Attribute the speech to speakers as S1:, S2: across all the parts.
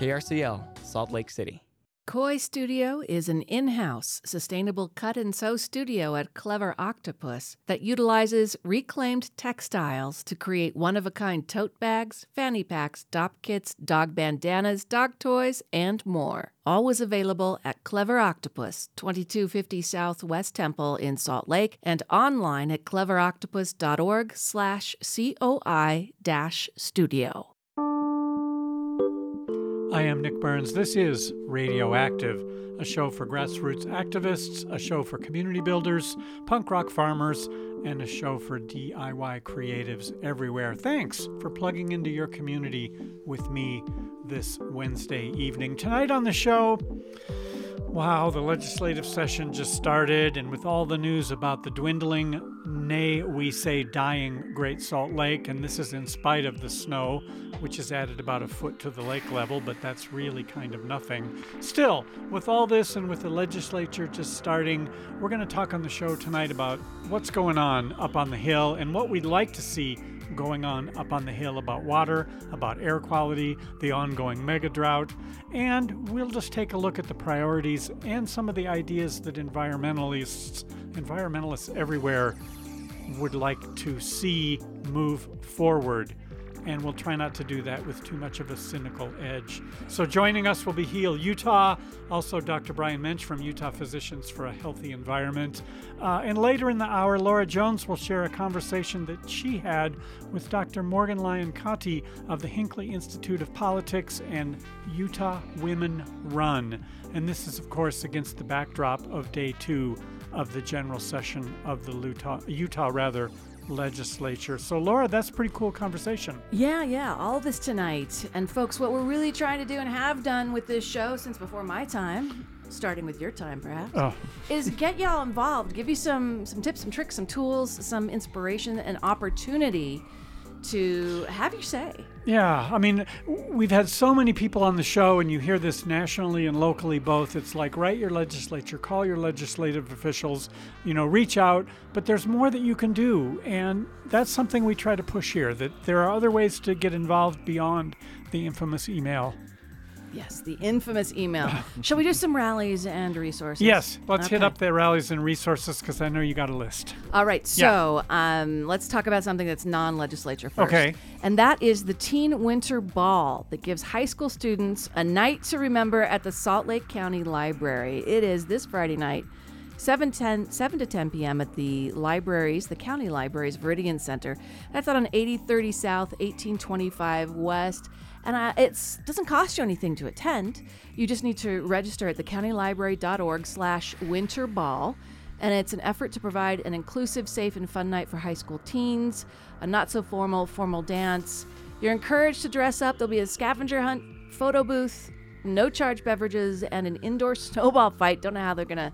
S1: KRCL, Salt Lake City.
S2: Koi Studio is an in house, sustainable cut and sew studio at Clever Octopus that utilizes reclaimed textiles to create one of a kind tote bags, fanny packs, dop kits, dog bandanas, dog toys, and more. Always available at Clever Octopus, 2250 South West Temple in Salt Lake, and online at cleveroctopus.org slash COI studio.
S3: I am Nick Burns. This is Radioactive, a show for grassroots activists, a show for community builders, punk rock farmers, and a show for DIY creatives everywhere. Thanks for plugging into your community with me this Wednesday evening. Tonight on the show, Wow, the legislative session just started, and with all the news about the dwindling, nay, we say dying Great Salt Lake, and this is in spite of the snow, which has added about a foot to the lake level, but that's really kind of nothing. Still, with all this and with the legislature just starting, we're going to talk on the show tonight about what's going on up on the Hill and what we'd like to see going on up on the hill about water, about air quality, the ongoing mega drought, and we'll just take a look at the priorities and some of the ideas that environmentalists environmentalists everywhere would like to see move forward and we'll try not to do that with too much of a cynical edge. So, joining us will be Heal Utah, also Dr. Brian Moench from Utah Physicians for a Healthy Environment. Uh, and later in the hour, Laura Jones will share a conversation that she had with Dr. Morgan Lyon Cotti of the Hinckley Institute of Politics and Utah Women Run. And this is, of course, against the backdrop of day two of the general session of the Utah, Utah rather, legislature. So, Laura, that's a pretty cool conversation.
S2: Yeah, yeah, all this tonight. And, folks, what we're really trying to do and have done with this show since before my time, starting with your time perhaps, oh. is get y'all involved, give you some some tips, some tricks, some tools, some inspiration and opportunity to have your say.
S3: Yeah, I mean, we've had so many people on the show, and you hear this nationally and locally both. It's like write your legislature, call your legislative officials, you know, reach out, but there's more that you can do. And that's something we try to push here that there are other ways to get involved beyond the infamous email.
S2: Yes, the infamous email. Shall we do some rallies and resources?
S3: Yes, let's okay. hit up the rallies and resources because I know you got a list.
S2: All right, so yeah. um, let's talk about something that's non legislature first.
S3: Okay.
S2: And that is the Teen Winter Ball that gives high school students a night to remember at the Salt Lake County Library. It is this Friday night. 7, 10, 7 to 10 p.m. at the libraries, the county libraries, Viridian Center. That's out on 8030 South, 1825 West. And it doesn't cost you anything to attend. You just need to register at thecountylibrary.org slash winterball. And it's an effort to provide an inclusive, safe, and fun night for high school teens, a not so formal, formal dance. You're encouraged to dress up. There'll be a scavenger hunt, photo booth, no charge beverages, and an indoor snowball fight. Don't know how they're going to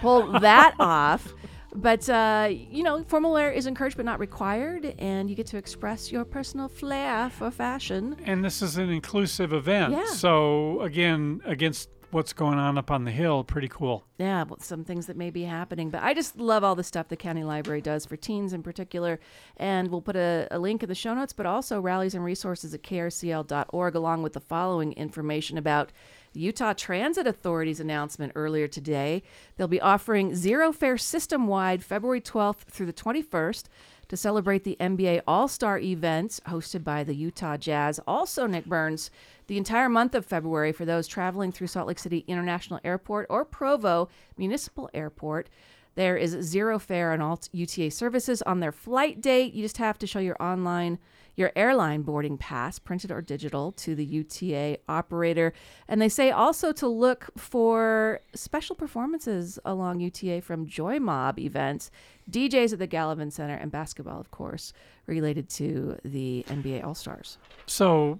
S2: pull that off. But, uh, you know, formal wear is encouraged but not required, and you get to express your personal flair for fashion.
S3: And this is an inclusive event.
S2: Yeah.
S3: So, again, against what's going on up on the hill, pretty cool.
S2: Yeah, well, some things that may be happening. But I just love all the stuff the county library does for teens in particular. And we'll put a, a link in the show notes, but also rallies and resources at krcl.org, along with the following information about Utah Transit Authority's announcement earlier today. They'll be offering zero fare system wide February 12th through the 21st to celebrate the NBA All Star events hosted by the Utah Jazz. Also, Nick Burns, the entire month of February for those traveling through Salt Lake City International Airport or Provo Municipal Airport. There is zero fare on all UTA services on their flight date. You just have to show your online your airline boarding pass, printed or digital, to the UTA operator. And they say also to look for special performances along UTA from Joy Mob events, DJs at the Gallivan Center, and basketball, of course, related to the NBA All Stars.
S3: So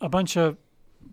S3: a bunch of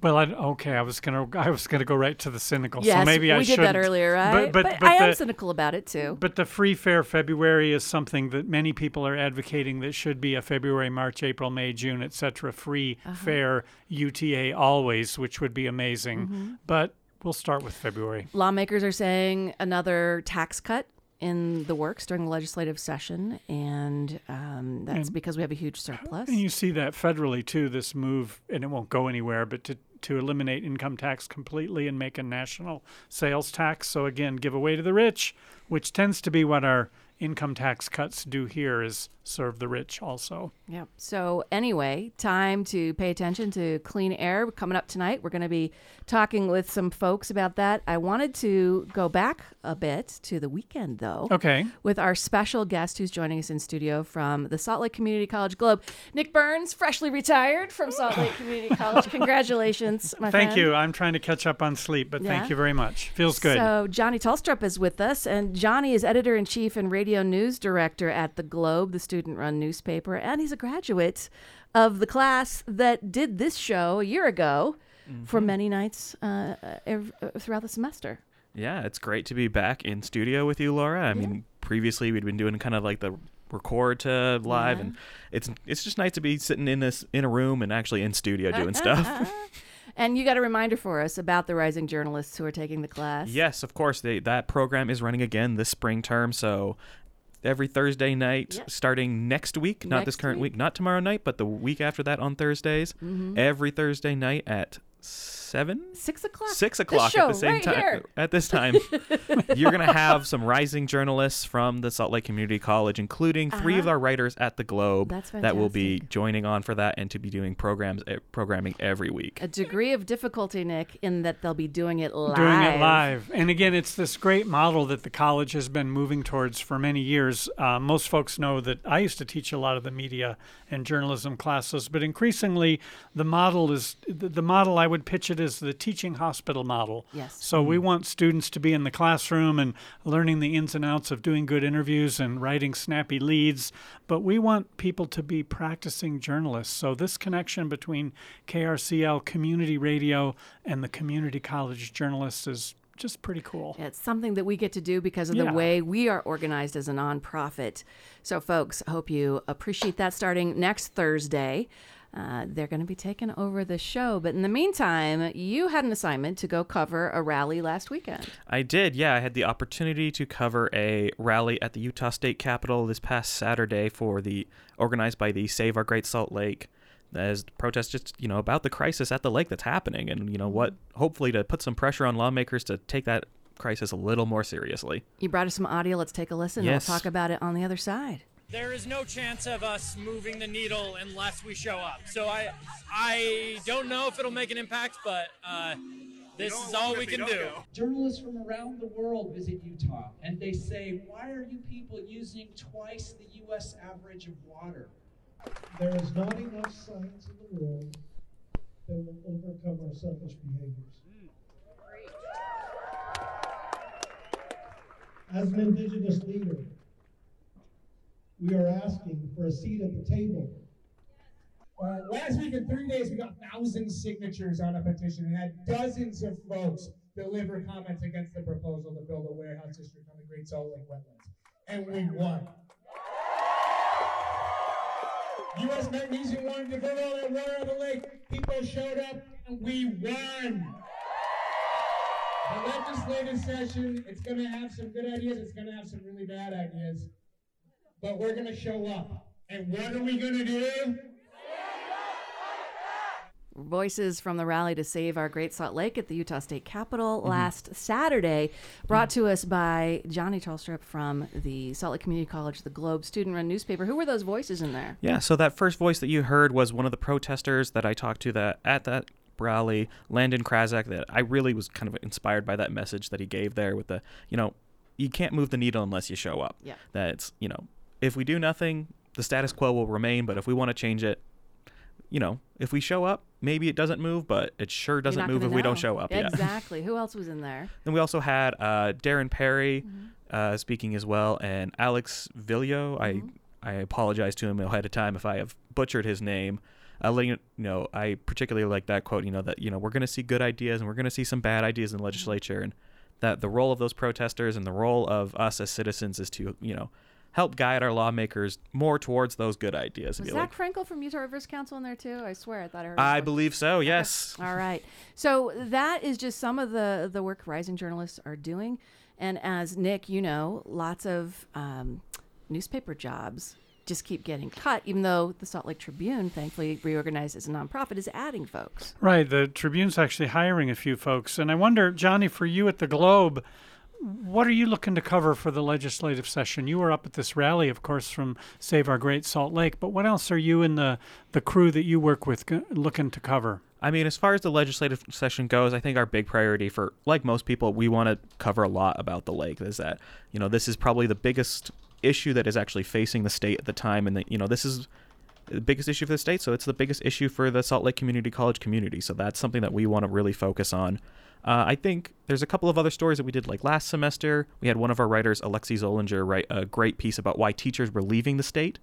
S3: well, I, okay, I was gonna I was gonna go right to the cynical.
S2: Yes,
S3: so maybe
S2: I
S3: should.
S2: We did that earlier, right?
S3: But, but,
S2: but,
S3: but
S2: I
S3: the,
S2: am cynical about it too.
S3: But the free fare February is something that many people are advocating that should be a February, March, April, May, June, etc. Free uh-huh. fare UTA always, which would be amazing. Mm-hmm. But we'll start with February.
S2: Lawmakers are saying another tax cut in the works during the legislative session, and um, that's
S3: And-
S2: because we have a huge surplus.
S3: And you see that federally too, this move, and it won't go anywhere, but to, to eliminate income tax completely and make a national sales tax. So again, give away to the rich, which tends to be what our income tax cuts do here is serve the rich also.
S2: Yep. So anyway, time to pay attention to clean air coming up tonight. We're going to be talking with some folks about that. I wanted to go back a bit to the weekend though.
S3: Okay.
S2: With our special guest who's joining us in studio from the Salt Lake Community College Globe, Nick Burns, freshly retired from Salt Lake Community College. Congratulations, my
S3: Thank
S2: friend.
S3: you. I'm trying to catch up on sleep, but
S2: Yeah.
S3: thank you very much. Feels good.
S2: So Johnny Tolstrup is with us, and Johnny is editor in chief and radio news director at the Globe, the student-run newspaper, and he's a graduate of the class that did this show a year ago for
S4: Mm-hmm.
S2: many nights uh, ev- uh, throughout the semester.
S4: Yeah, it's great to be back in studio with you, Laura. I mean, previously we'd been doing kind of like the record to live,
S2: Yeah.
S4: and it's it's just nice to be sitting in this in a room and actually in studio doing stuff.
S2: And you got a reminder for us about the rising journalists who are taking the class.
S4: yes, of course. They, that program is running again this spring term, so every Thursday night
S2: Yep.
S4: starting next week, not this current
S2: week.
S4: week. not tomorrow night, but the week after that on Thursdays.
S2: Mm-hmm.
S4: Every Thursday night at seven
S2: Six o'clock.
S4: six
S2: This
S4: o'clock
S2: show
S4: at the same
S2: right
S4: time
S2: here.
S4: at this time you're going to have some rising journalists from the salt lake community college including 3 of
S2: Uh-huh.
S4: our writers at the globe that will be joining on for that and to be doing programs eh, programming every week
S2: A degree of difficulty, Nick, in that they'll be doing it live.
S3: Doing it live. And again, it's this great model that the college has been moving towards for many years. Uh, most folks know that I used to teach a lot of the media and journalism classes, but increasingly the model is the, the model I would pitch it as the teaching hospital model.
S2: Yes.
S3: So we mm-hmm. want students to be in the classroom and learning the ins and outs of doing good interviews and writing snappy leads, but we want people to be practicing journalists. So this connection between KRCL community radio and the community college journalists is just pretty cool.
S2: It's something that we get to do because of
S3: Yeah.
S2: the way we are organized as a nonprofit. So, folks, hope you appreciate that starting next Thursday. Uh, they're going to be taking over the show. But in the meantime, you had an assignment to go cover a rally last weekend.
S4: i did yeah i had the opportunity to cover a rally at the utah state capitol this past saturday for the organized by the save our great salt lake as protests just you know about the crisis at the lake that's happening and you know what hopefully to put some pressure on lawmakers to take that crisis a little more seriously
S2: You brought us some audio. Let's take a listen.
S4: Yes.
S2: We'll talk about it on the other side.
S5: There is no chance of us moving the needle unless we show up. So I I don't know if it'll make an impact, but uh, this is all we can do.
S6: Journalists from around the world visit Utah and they say, Why are you people using twice the U.S. average of water?
S7: There is not enough science in the world that will overcome our selfish behaviors. As an Indigenous leader, we are asking for a seat at the table.
S8: Uh, last week in three days, we got thousand signatures on a petition and had dozens of folks deliver comments against the proposal to build a warehouse district on the Great Salt Lake wetlands. And we won. U.S. Magnesium wanted to build all that water on the lake. People showed up and we won. The legislative session, it's going to have some good ideas, it's going to have some really bad ideas. But we're going to show up. And what are we going to do?
S2: Voices from the rally to save our Great Salt Lake at the Utah State Capitol
S4: Mm-hmm.
S2: last Saturday, brought to us by Johnny Tolstrup from the Salt Lake Community College, the Globe student run newspaper. Who were those voices in there?
S4: Yeah, so that first voice that you heard was one of the protesters that I talked to that at that rally, Landon Krazak, that I really was kind of inspired by that message that he gave there with the, you know, you can't move the needle unless you show up.
S2: Yeah.
S4: That's, you know, if we do nothing, the status quo will remain, but if we want to change it, you know, if we show up, maybe it doesn't move, but it sure doesn't move if we don't show up.
S2: Exactly. Who else was in there?
S4: Then we also had uh, Darren Perry
S2: Mm-hmm.
S4: uh, speaking as well, and Alex Villo.
S2: Mm-hmm.
S4: I I apologize to him ahead of time if I have butchered his name. Uh, letting you know, I particularly like that quote. You know that you know we're going to see good ideas and we're going to see some bad ideas in the legislature, and that the role of those protesters and the role of us as citizens is to you know help guide our lawmakers more towards those good ideas.
S2: Was
S4: be like,
S2: Zach Frankel from Utah Rivers Council in there too? I swear, I thought I heard.
S4: I believe so. Yes.
S2: All right. So that is just some of the the work rising journalists are doing. And as Nick, you know, lots of um, newspaper jobs just keep getting cut, even though the Salt Lake Tribune, thankfully reorganized as a nonprofit, is adding folks.
S3: Right. The Tribune's actually hiring a few folks. And I wonder, Johnny, for you at the Globe, what are you looking to cover for the legislative session? You were up at this rally, of course, from Save Our Great Salt Lake, but what else are you and the, the crew that you work with looking to cover?
S4: I mean, as far as the legislative session goes, I think our big priority for, like most people, we want to cover a lot about the lake. Is that, you know, this is probably the biggest issue that is actually facing the state at the time. And, that, you know, this is the biggest issue for the state. So it's the biggest issue for the Salt Lake Community College community. So that's something that we want to really focus on. Uh, I think there's a couple of other stories that we did like last semester. We had one of our writers, Alexi Zollinger, write a great piece about why teachers were leaving the state.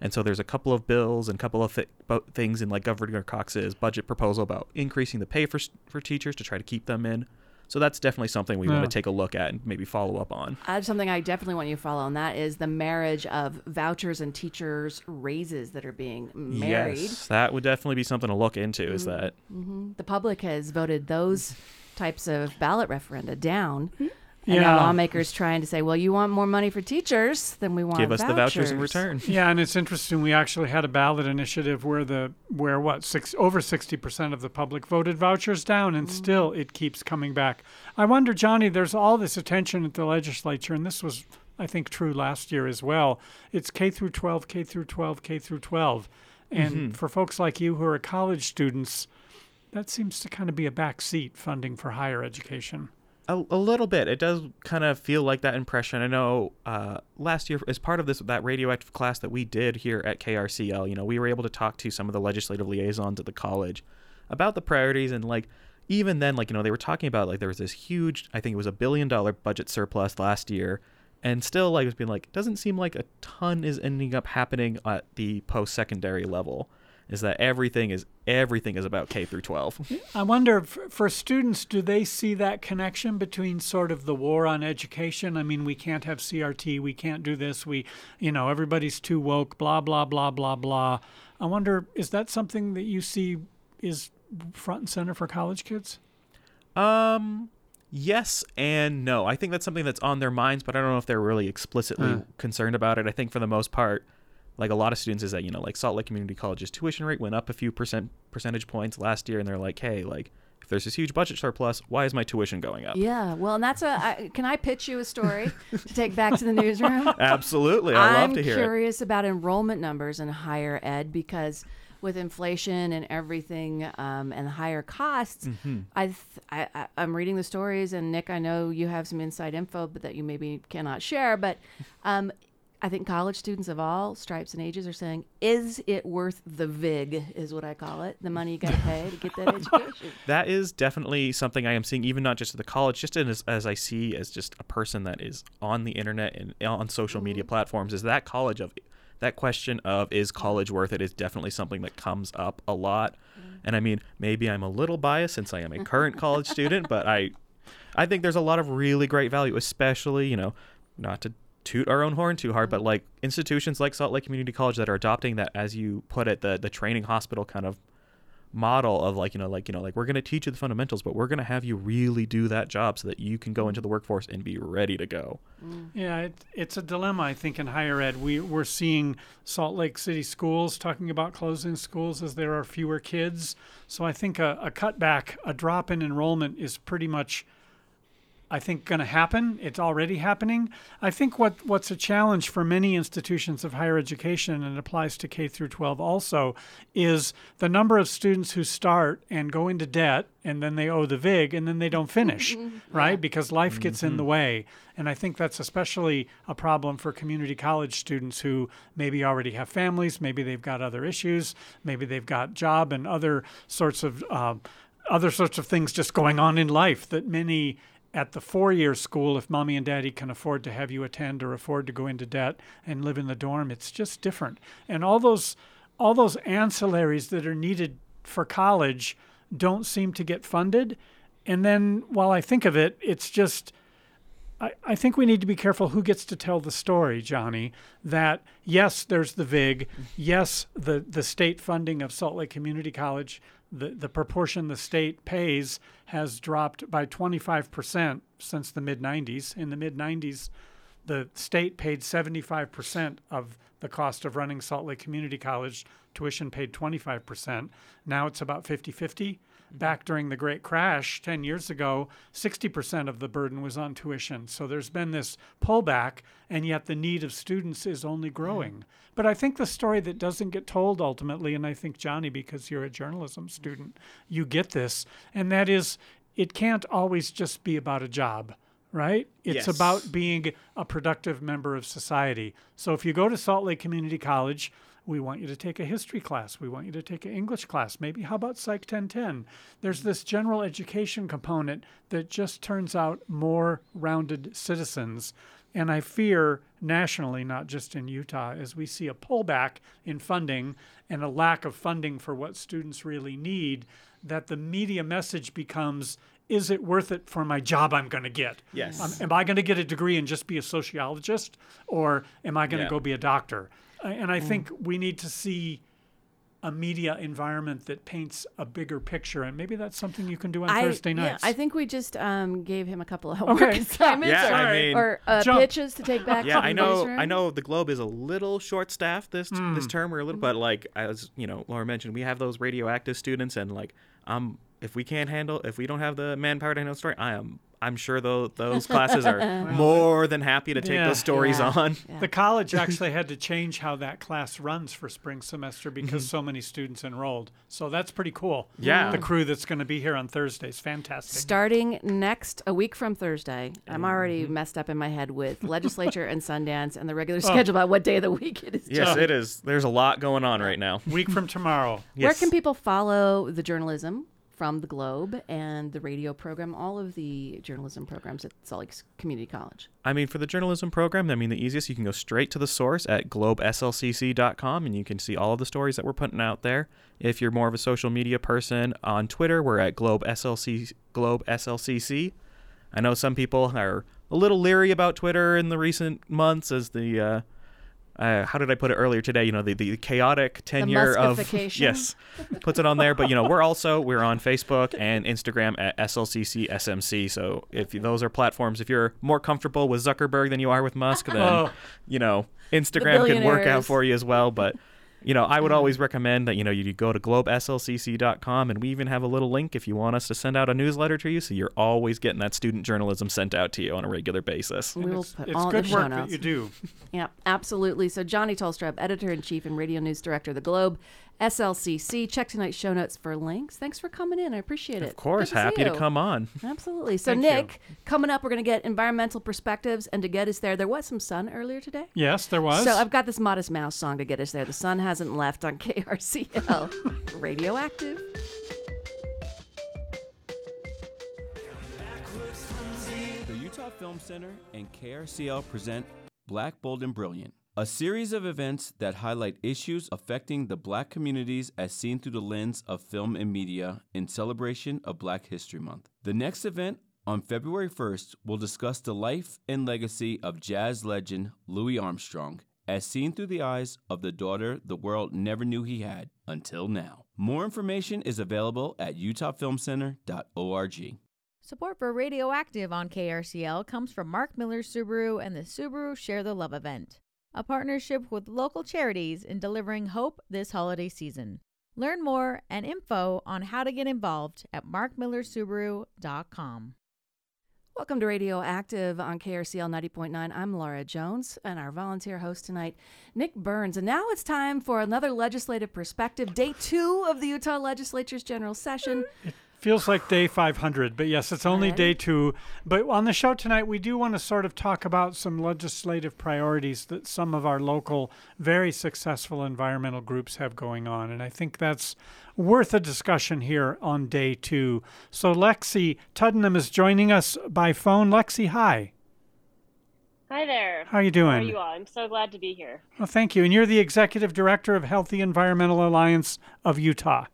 S4: And so there's a couple of bills and a couple of th- things in like Governor Cox's budget proposal about increasing the pay for for teachers to try to keep them in. So that's definitely something we
S3: Yeah.
S4: want to take a look at and maybe follow up on.
S2: Uh, something I definitely want you to follow on that is the marriage of vouchers and teachers' raises that are being married.
S4: Yes, that would definitely be something to look into. Is that
S2: hmm The public has voted those types of ballot referenda down. And
S3: Yeah.
S2: now lawmakers trying to say, well, you want more money for teachers, than we want
S4: give us the vouchers in return?
S3: Yeah, and it's interesting. We actually had a ballot initiative where the where what six over sixty percent of the public voted vouchers down, and mm. still it keeps coming back. I wonder, Johnny. There's all this attention at the legislature, and this was, I think, true last year as well. It's K through 12, K through 12, K through 12, and mm-hmm. for folks like you who are college students, that seems to kind of be a backseat funding for higher education.
S4: A, a little bit. It does kind of feel like that impression. I know uh, last year, as part of this that radioactive class that we did here at KRCL, you know, we were able to talk to some of the legislative liaisons at the college about the priorities and like even then, like you know, they were talking about like there was this huge, I think it was a billion dollar budget surplus last year, and still like it's been like doesn't seem like a ton is ending up happening at the post secondary level. Is that everything is everything is about K through 12.
S3: I wonder if, for students, do they see that connection between sort of the war on education? I mean, we can't have CRT, we can't do this, we, you know, everybody's too woke, blah, blah, blah, blah, blah. I wonder, is that something that you see is front and center for college kids?
S4: Um, yes and no. I think that's something that's on their minds, but I don't know if they're really explicitly
S3: Huh.
S4: concerned about it. I think for the most part, like a lot of students, is that you know, like Salt Lake Community College's tuition rate went up a few percent percentage points last year, and they're like, hey, like if there's this huge budget surplus, why is my tuition going up?
S2: Yeah, well, and that's a. I, can I pitch you a story to take back to the newsroom?
S4: Absolutely, I
S2: I'm
S4: love to hear it.
S2: curious about enrollment numbers in higher ed because with inflation and everything um, and higher costs,
S4: Mm-hmm.
S2: I, th- I, I I'm reading the stories and Nick, I know you have some inside info, but that you maybe cannot share. But um, I think college students of all stripes and ages are saying, "Is it worth the vig?" Is what I call it, the money you got to pay to get that education.
S4: That is definitely something I am seeing, even not just at the college, just as, as I see as just a person that is on the internet and on social media mm-hmm. platforms. Is that college of that question of is college worth it is definitely something that comes up a lot. Mm-hmm. And I mean, maybe I'm a little biased since I am a current college student, but I, I think there's a lot of really great value, especially you know, not to toot our own horn too hard, but like institutions like Salt Lake Community College that are adopting that, as you put it, the the training hospital kind of model of like you know like you know like we're going to teach you the fundamentals but we're going to have you really do that job so that you can go into the workforce and be ready to go mm.
S3: Yeah, it, it's a dilemma, I think, in higher ed. We, we're seeing Salt Lake City schools talking about closing schools as there are fewer kids. So I think a, a cutback, a drop in enrollment is pretty much, I think, going to happen. It's already happening. I think what, what's a challenge for many institutions of higher education, and it applies to K through 12 also, is the number of students who start and go into debt and then they owe the VIG and then they don't finish, right? Because life gets in the way. And I think that's especially a problem for community college students who maybe already have families, maybe they've got other issues, maybe they've got job and other sorts of uh, other sorts of things just going on in life that many at the four-year school, if mommy and daddy can afford to have you attend or afford to go into debt and live in the dorm, it's just different. And all those all those ancillaries that are needed for college don't seem to get funded. And then while I think of it, it's just I, I think we need to be careful who gets to tell the story, Johnny. That yes, there's the VIG, yes, the, the state funding of Salt Lake Community College, the, the proportion the state pays has dropped by 25% since the mid 90s. In the mid 90s, the state paid 75% of the cost of running Salt Lake Community College. Tuition paid 25%. Now it's about 50 50. Back during the Great Crash 10 years ago, 60% of the burden was on tuition. So there's been this pullback, and yet the need of students is only mm. growing. But I think the story that doesn't get told ultimately, and I think, Johnny, because you're a journalism student, you get this, and that is it can't always just be about a job right? It's
S4: Yes.
S3: about being a productive member of society. So if you go to Salt Lake Community College, we want you to take a history class. We want you to take an English class. Maybe how about Psych 1010? There's this general education component that just turns out more rounded citizens. And I fear nationally, not just in Utah, as we see a pullback in funding and a lack of funding for what students really need, that the media message becomes is it worth it for my job I'm going to get?
S4: Yes.
S3: Um, am I going to get a degree and just be a sociologist, or am I going to
S4: Yeah.
S3: go be a doctor? And I think we need to see a media environment that paints a bigger picture, and maybe that's something you can do on
S2: I,
S3: Thursday
S2: yeah,
S3: nights.
S2: I think we just um, gave him a couple of
S3: Okay.
S2: work assignments
S4: Yeah,
S2: or,
S4: I mean-
S2: or uh, pitches to take back.
S4: yeah, I know. I know the Globe is a little short-staffed this
S3: Hmm.
S4: this term. We're a little, but like as you know, Laura mentioned, we have those radioactive students, and like, um, if we can't handle, if we don't have the manpower to handle the story, I am. I'm sure though those classes are more than happy to take
S3: Yeah.
S4: those stories
S2: Yeah.
S4: on.
S3: the college actually had to change how that class runs for spring semester
S4: Mm-hmm.
S3: because so many students enrolled. So that's pretty cool.
S4: Yeah.
S3: The crew that's going to be here on Thursdays, fantastic.
S2: Starting next, a week from Thursday, I'm already
S3: Mm-hmm.
S2: messed up in my head with legislature and Sundance and the
S3: Oh.
S2: regular schedule about what day of the week it is.
S4: Yes,
S2: doing.
S4: it is. There's a lot going on right now.
S3: Week from tomorrow.
S2: Where can people follow the journalism from the Globe and the radio program, all of the journalism programs at Salt Lake Community College?
S4: I mean, for the journalism program, I mean, the easiest, you can go straight to the source at globeslcc.com and you can see all of the stories that we're putting out there. If you're more of a social media person on Twitter, we're at globeslc, globeslcc. I know some people are a little leery about Twitter in the recent months as the, uh, uh, how did I put it earlier today? You know, the, the chaotic tenure of
S2: Muskification.
S4: yes, puts it on there. But you know, we're also we're on Facebook and Instagram at SLCC SMC. So if those are platforms, if you're more comfortable with Zuckerberg than you are with Musk, then
S3: Oh.
S4: you know Instagram can work out for you as well. But you know, I would mm-hmm. always recommend that you know you go to globeslcc.com, and we even have a little link if you want us to send out a newsletter to you, so you're always getting that student journalism sent out to you on a regular basis.
S2: We will
S3: it's
S2: put
S3: it's
S2: all
S3: good
S2: the show
S3: work that you do.
S2: Yeah, absolutely. So Johnny Tolstrup, editor in chief and radio news director of the Globe, SLCC. Check tonight's show notes for links. Thanks for coming in. I appreciate it.
S4: Of course,
S2: Good see
S4: happy to come on.
S2: Absolutely. So
S3: Thank you.
S2: Nick, coming up, we're going to get environmental perspectives, and to get us there, there was some sun earlier today.
S3: Yes, there was.
S2: So I've got this Modest Mouse song to get us there. The sun hasn't left on KRCL. Radioactive.
S9: The Utah Film Center and KRCL present Black, Bold, and Brilliant, a series of events that highlight issues affecting the black communities as seen through the lens of film and media in celebration of Black History Month. The next event on February 1st will discuss the life and legacy of jazz legend Louis Armstrong as seen through the eyes of the daughter the world never knew he had until now. More information is available at utahfilmcenter.org.
S10: Support for Radioactive on KRCL comes from Mark Miller Subaru and the Subaru Share the Love event, a partnership with local charities in delivering hope this holiday season. Learn more and info on how to get involved at markmillersubaru.com.
S2: Welcome to Radioactive on KRCL 90.9. I'm Laura Jones, and our volunteer host tonight, Nick Burns. And now it's time for another legislative perspective, day two of the Utah Legislature's general session.
S3: Feels like day 500, but yes, it's only day two. But on the show tonight, we do want to sort of talk about some legislative priorities that some of our local, very successful environmental groups have going on. And I think that's worth a discussion here on day two. So Lexi Tuddenham is joining us by phone. Lexi, hi.
S11: Hi there.
S3: How are you
S11: How
S3: doing?
S11: are you all? I'm so glad to be here.
S3: Well, thank you. And you're the executive director of Healthy Environmental Alliance of Utah.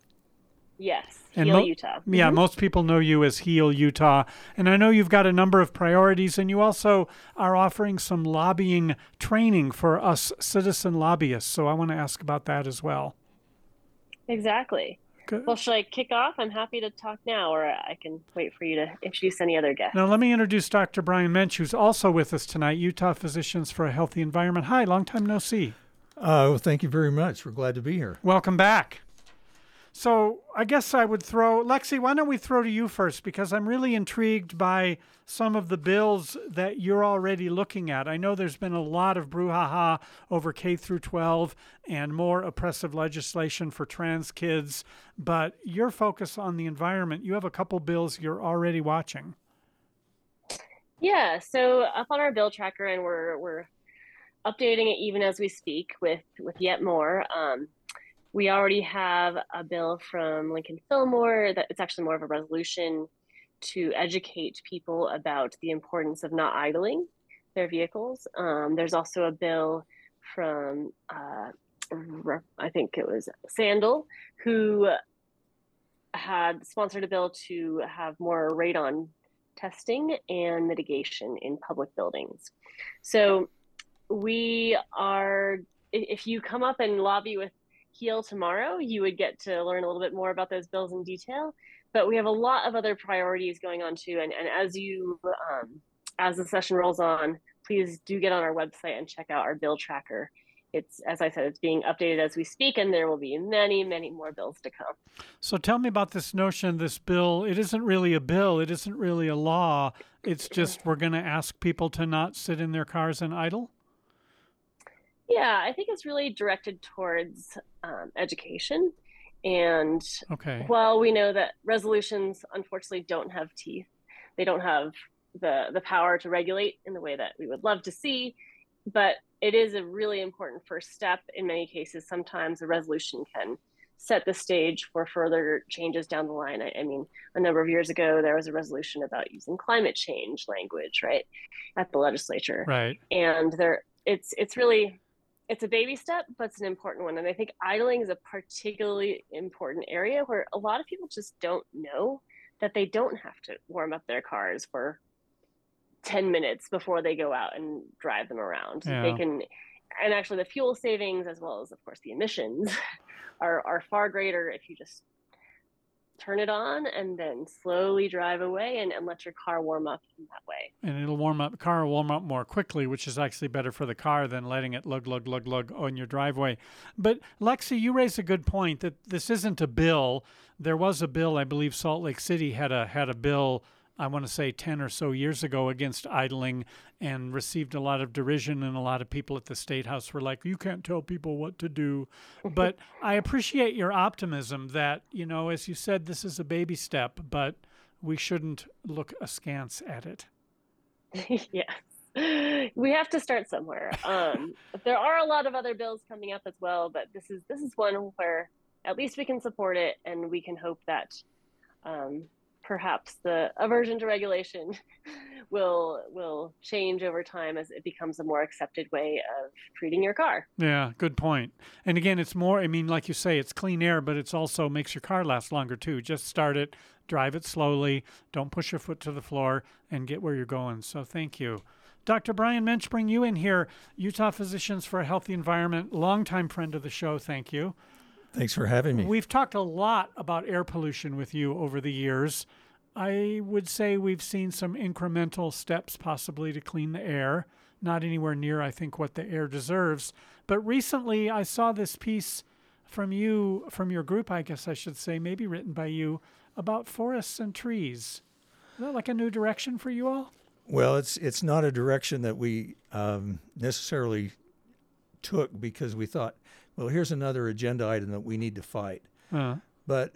S11: Yes,
S3: And
S11: Heal
S3: mo-
S11: Utah.
S3: Yeah,
S11: Mhm.
S3: most people know you as Heal Utah. And I know you've got a number of priorities, and you also are offering some lobbying training for us citizen lobbyists. So I want to ask about that as well.
S11: Exactly. Well, should I kick off? I'm happy to talk now, or I can wait for you to introduce any other guests.
S3: Now, let me introduce Dr. Brian Moench, who's also with us tonight, Utah Physicians for a Healthy Environment. Hi, long time no see.
S12: Uh, well, thank you very much. We're glad to be here.
S3: Welcome back. So I guess I would throw Lexi. Why don't we throw to you first? Because I'm really intrigued by some of the bills that you're already looking at. I know there's been a lot of brouhaha over K through 12 and more oppressive legislation for trans kids, but your focus on the environment. You have a couple bills you're already watching.
S11: Yeah, so up on our bill tracker, and we're we're updating it even as we speak with with yet more. Um, we already have a bill from Lincoln Fillmore that it's actually more of a resolution to educate people about the importance of not idling their vehicles. Um, there's also a bill from, uh, I think it was Sandall, who had sponsored a bill to have more radon testing and mitigation in public buildings. So we are, if you come up and lobby with Heal tomorrow, you would get to learn a little bit more about those bills in detail. But we have a lot of other priorities going on too. And, and as you, um, as the session rolls on, please do get on our website and check out our bill tracker. It's, as I said, it's being updated as we speak, and there will be many, many more bills to come.
S3: So tell me about this notion, this bill. It isn't really a bill, it isn't really a law. It's just we're going to ask people to not sit in their cars and idle?
S11: Yeah, I think it's really directed towards um, education. And
S3: okay.
S11: while we know that resolutions unfortunately don't have teeth, they don't have the the power to regulate in the way that we would love to see. But it is a really important first step. In many cases, sometimes a resolution can set the stage for further changes down the line. I, I, mean, a number of years ago, there was a resolution about using climate change language, right, at the legislature.
S3: Right.
S11: And there, it's it's really it's a baby step, but it's an important one. And I think idling is a particularly important area where a lot of people just don't know that they don't have to warm up their cars for 10 minutes before they go out and drive them around.
S3: Yeah.
S11: They can, and actually the fuel savings as well as, of course, the emissions are, are far greater if you just turn it on and then slowly drive away and, and let your car warm up in that way.
S3: And it'll warm up, car will warm up more quickly, which is actually better for the car than letting it lug, lug, lug, lug on your driveway. But Lexi, you raise a good point that this isn't a bill. There was a bill, I believe Salt Lake City had a had a bill I want to say 10 or so years ago against idling and received a lot of derision. And a lot of people at the State House were like, you can't tell people what to do. but I appreciate your optimism that, you know, as you said, this is a baby step, but we shouldn't look askance at it.
S11: yes. We have to start somewhere. Um, there are a lot of other bills coming up as well, but this is this is one where at least we can support it, and we can hope that um, perhaps the aversion to regulation will will change over time as it becomes a more accepted way of treating your car.
S3: Yeah, good point. And again, it's more I mean like you say it's clean air, but it's also makes your car last longer too. Just start it, drive it slowly, don't push your foot to the floor and get where you're going. So thank you. Dr. Brian Moench, bring you in here, Utah Physicians for a Healthy Environment, longtime friend of the show. Thank you.
S12: Thanks for having me.
S3: We've talked a lot about air pollution with you over the years. I would say we've seen some incremental steps possibly to clean the air, not anywhere near, I think, what the air deserves. But recently I saw this piece from you, from your group, I guess I should say, maybe written by you, about forests and trees. Is that like a new direction for you all?
S12: Well, it's it's not a direction that we um, necessarily took because we thought, well, here's another agenda item that we need to fight.
S3: Uh,
S12: But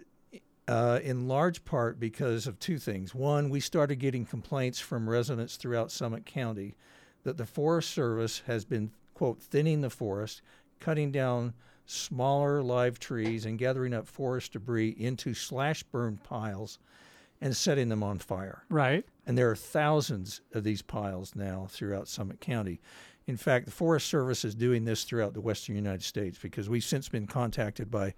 S12: uh, in large part because of two things. One, we started getting complaints from residents throughout Summit County that the Forest Service has been, quote, thinning the forest, cutting down smaller live trees, and gathering up forest debris into slash burn piles and setting them on fire.
S3: right.
S12: And there are thousands of these piles now throughout Summit County. In fact, the Forest Service is doing this throughout the western United States because we've since been contacted by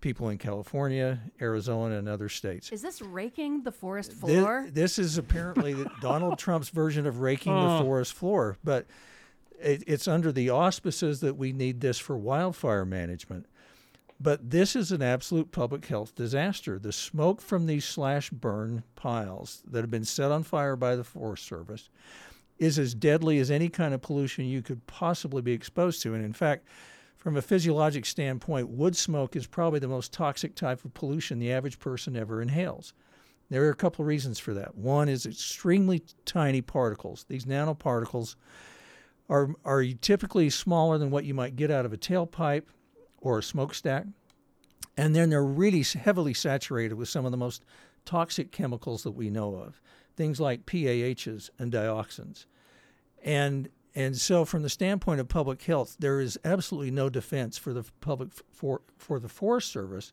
S12: people in California, Arizona, and other states.
S2: Is this raking the forest
S12: Thi-
S2: floor?
S12: This, is apparently Donald Trump's version of raking
S3: Oh.
S12: the forest floor, but it, it's under the auspices that we need this for wildfire management. But this is an absolute public health disaster. The smoke from these slash burn piles that have been set on fire by the Forest Service is as deadly as any kind of pollution you could possibly be exposed to. And in fact, from a physiologic standpoint, wood smoke is probably the most toxic type of pollution the average person ever inhales. There are a couple of reasons for that. One is extremely tiny particles. These nanoparticles are, are typically smaller than what you might get out of a tailpipe or a smokestack. And then they're really heavily saturated with some of the most toxic chemicals that we know of, things like PAHs and dioxins. And and so, from the standpoint of public health, there is absolutely no defense for the public for for the Forest Service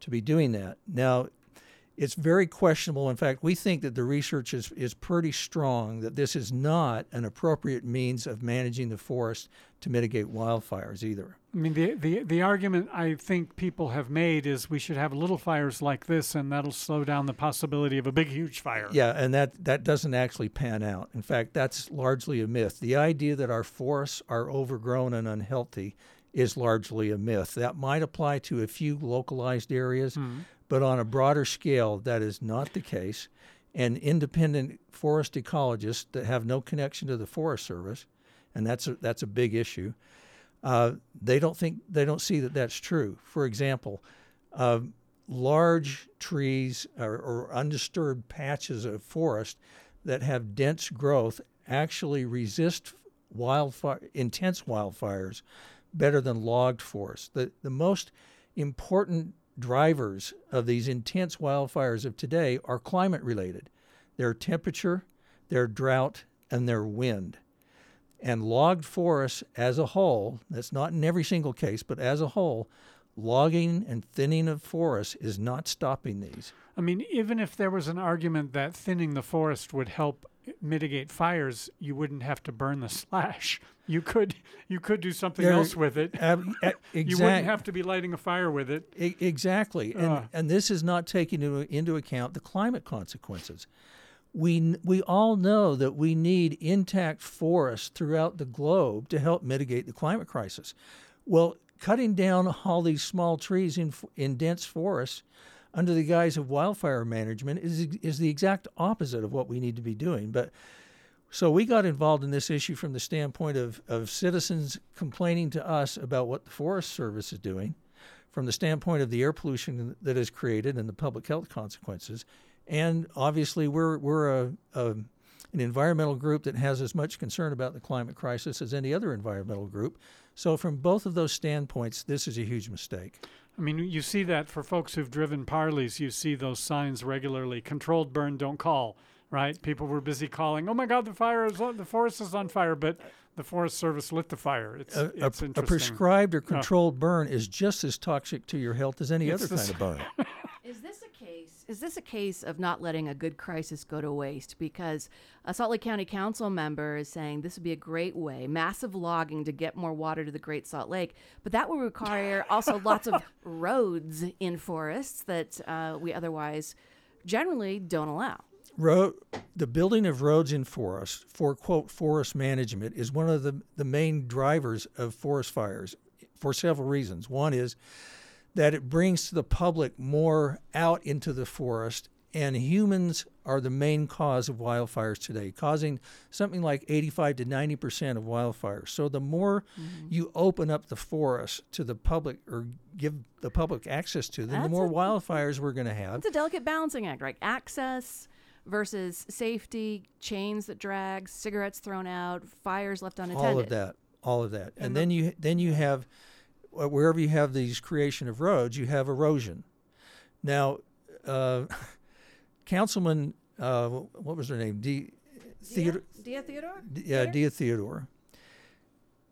S12: to be doing that. Now, it's very questionable. In fact, we think that the research is, is pretty strong that this is not an appropriate means of managing the forest to mitigate wildfires either.
S3: I mean, the, the, the argument I think people have made is we should have little fires like this, and that'll slow down the possibility of a big, huge fire.
S12: Yeah, and that, that doesn't actually pan out. In fact, that's largely a myth. The idea that our forests are overgrown and unhealthy is largely a myth. That might apply to a few localized areas. Mm-hmm but on a broader scale, that is not the case. And independent forest ecologists that have no connection to the Forest Service, and that's a, that's a big issue. Uh, they don't think they don't see that that's true. For example, uh, large trees or, or, undisturbed patches of forest that have dense growth actually resist wildfire intense wildfires better than logged forests. The the most important drivers of these intense wildfires of today are climate related. Their temperature, their drought, and their wind. And logged forests as a whole, that's not in every single case, but as a whole, logging and thinning of forests is not stopping these.
S3: I mean, even if there was an argument that thinning the forest would help mitigate fires, you wouldn't have to burn the slash. You could you could do something there, else with it. Ab, exactly. you wouldn't have to be lighting a fire with it.
S12: I, exactly, uh. and and this is not taking into, into account the climate consequences. We we all know that we need intact forests throughout the globe to help mitigate the climate crisis. Well, cutting down all these small trees in in dense forests under the guise of wildfire management is is the exact opposite of what we need to be doing. But so we got involved in this issue from the standpoint of, of citizens complaining to us about what the Forest Service is doing, from the standpoint of the air pollution that is created and the public health consequences. And obviously, we're, we're a, a an environmental group that has as much concern about the climate crisis as any other environmental group. So, from both of those standpoints, this is a huge mistake.
S3: I mean, you see that for folks who've driven Parleys, you see those signs regularly controlled burn, don't call, right? People were busy calling, oh my God, the fire is on, the forest is on fire, but the Forest Service lit the fire. It's,
S12: a,
S3: it's
S12: a, a prescribed or controlled burn is just as toxic to your health as any
S3: it's
S12: other kind of burn.
S2: Is this a case? Is this a case of not letting a good crisis go to waste? Because a Salt Lake County Council member is saying this would be a great way, massive logging to get more water to the Great Salt Lake, but that would require also lots of roads in forests that uh, we otherwise generally don't allow.
S12: Road, the building of roads in forests for quote forest management is one of the, the main drivers of forest fires for several reasons. One is that it brings to the public more out into the forest. And humans are the main cause of wildfires today, causing something like 85 to 90 percent of wildfires. So the more mm-hmm. you open up the forest to the public or give the public access to them, That's the more a, wildfires we're going to have.
S2: It's a delicate balancing act, right? Access versus safety, chains that drag, cigarettes thrown out, fires left unattended.
S12: All of that, all of that, and, and then you then you have uh, wherever you have these creation of roads, you have erosion. Now, uh, Councilman, uh, what was her name?
S2: Dea Theodore. Dea Theodore.
S12: yeah, Dea Theodore.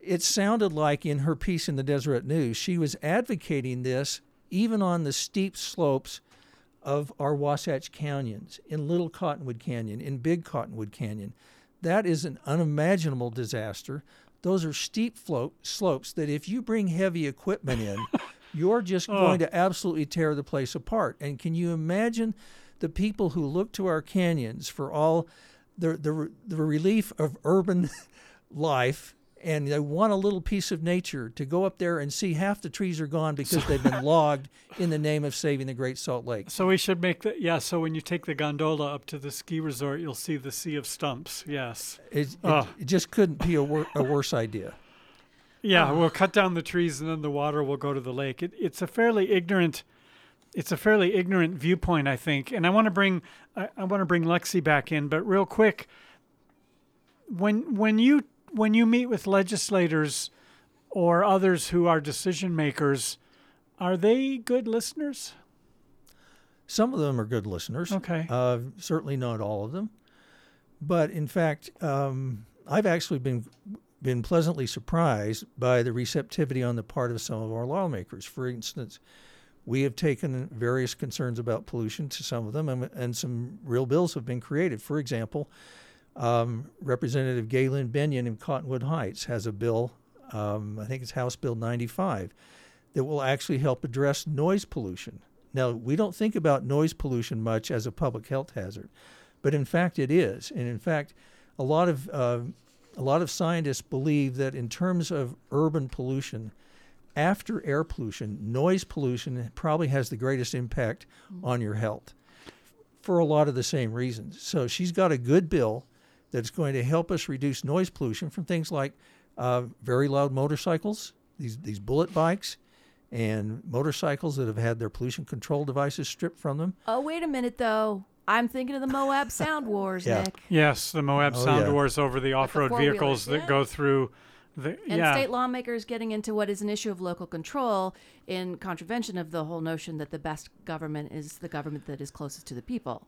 S12: It sounded like in her piece in the Deseret News, she was advocating this even on the steep slopes of our Wasatch Canyons, in Little Cottonwood Canyon, in Big Cottonwood Canyon. That is an unimaginable disaster those are steep float, slopes that if you bring heavy equipment in, you're just oh. going to absolutely tear the place apart. And can you imagine the people who look to our canyons for all the, the, the relief of urban life and they want a little piece of nature to go up there and see half the trees are gone because they've been logged in the name of saving the Great Salt Lake.
S3: So we should make that, yeah. So when you take the gondola up to the ski resort, you'll see the sea of stumps. Yes.
S12: It, it,
S3: Oh.
S12: it just couldn't be a, wor- a worse idea.
S3: Yeah, uh. we'll cut down the trees and then the water will go to the lake. It, it's a fairly ignorant, it's a fairly ignorant viewpoint, I think. And I want to bring, I, I want to bring Lexi back in, but real quick, when when you when you meet with legislators or others who are decision makers, are they good listeners?
S12: Some of them are good listeners.
S3: Okay.
S12: Uh, certainly not all of them. But in fact, um, I've actually been been pleasantly surprised by the receptivity on the part of some of our lawmakers. For instance, we have taken various concerns about pollution to some of them, and, and some real bills have been created. For example, um, Representative Gay Lynn Bennion in Cottonwood Heights has a bill, um, I think it's House Bill 95, that will actually help address noise pollution. Now, we don't think about noise pollution much as a public health hazard, but in fact, it is. And in fact, a lot of uh, a lot of scientists believe that in terms of urban pollution, after air pollution, noise pollution probably has the greatest impact on your health for a lot of the same reasons. So she's got a good bill that's going to help us reduce noise pollution from things like uh, very loud motorcycles, these these bullet bikes, and motorcycles that have had their pollution control devices stripped from them.
S2: Oh, wait a minute, though. I'm thinking of the Moab Sound Wars,
S12: Yeah.
S2: Nick.
S3: Yes, the Moab
S12: Oh,
S3: Sound
S12: yeah.
S3: Wars over the off-road
S2: four-wheelers,
S3: vehicles that
S2: yeah.
S3: go through the
S2: And
S3: yeah.
S2: state lawmakers getting into what is an issue of local control in contravention of the whole notion that the best government is the government that is closest to the people.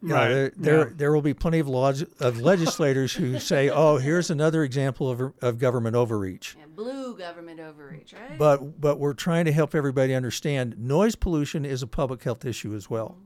S12: Yeah,
S3: Right,
S12: there, there,
S3: yeah.
S12: there will be plenty of laws of legislators who say, "Oh, here's another example of, of government overreach."
S2: And blue government overreach, right?
S12: But but we're trying to help everybody understand noise pollution is a public health issue as well,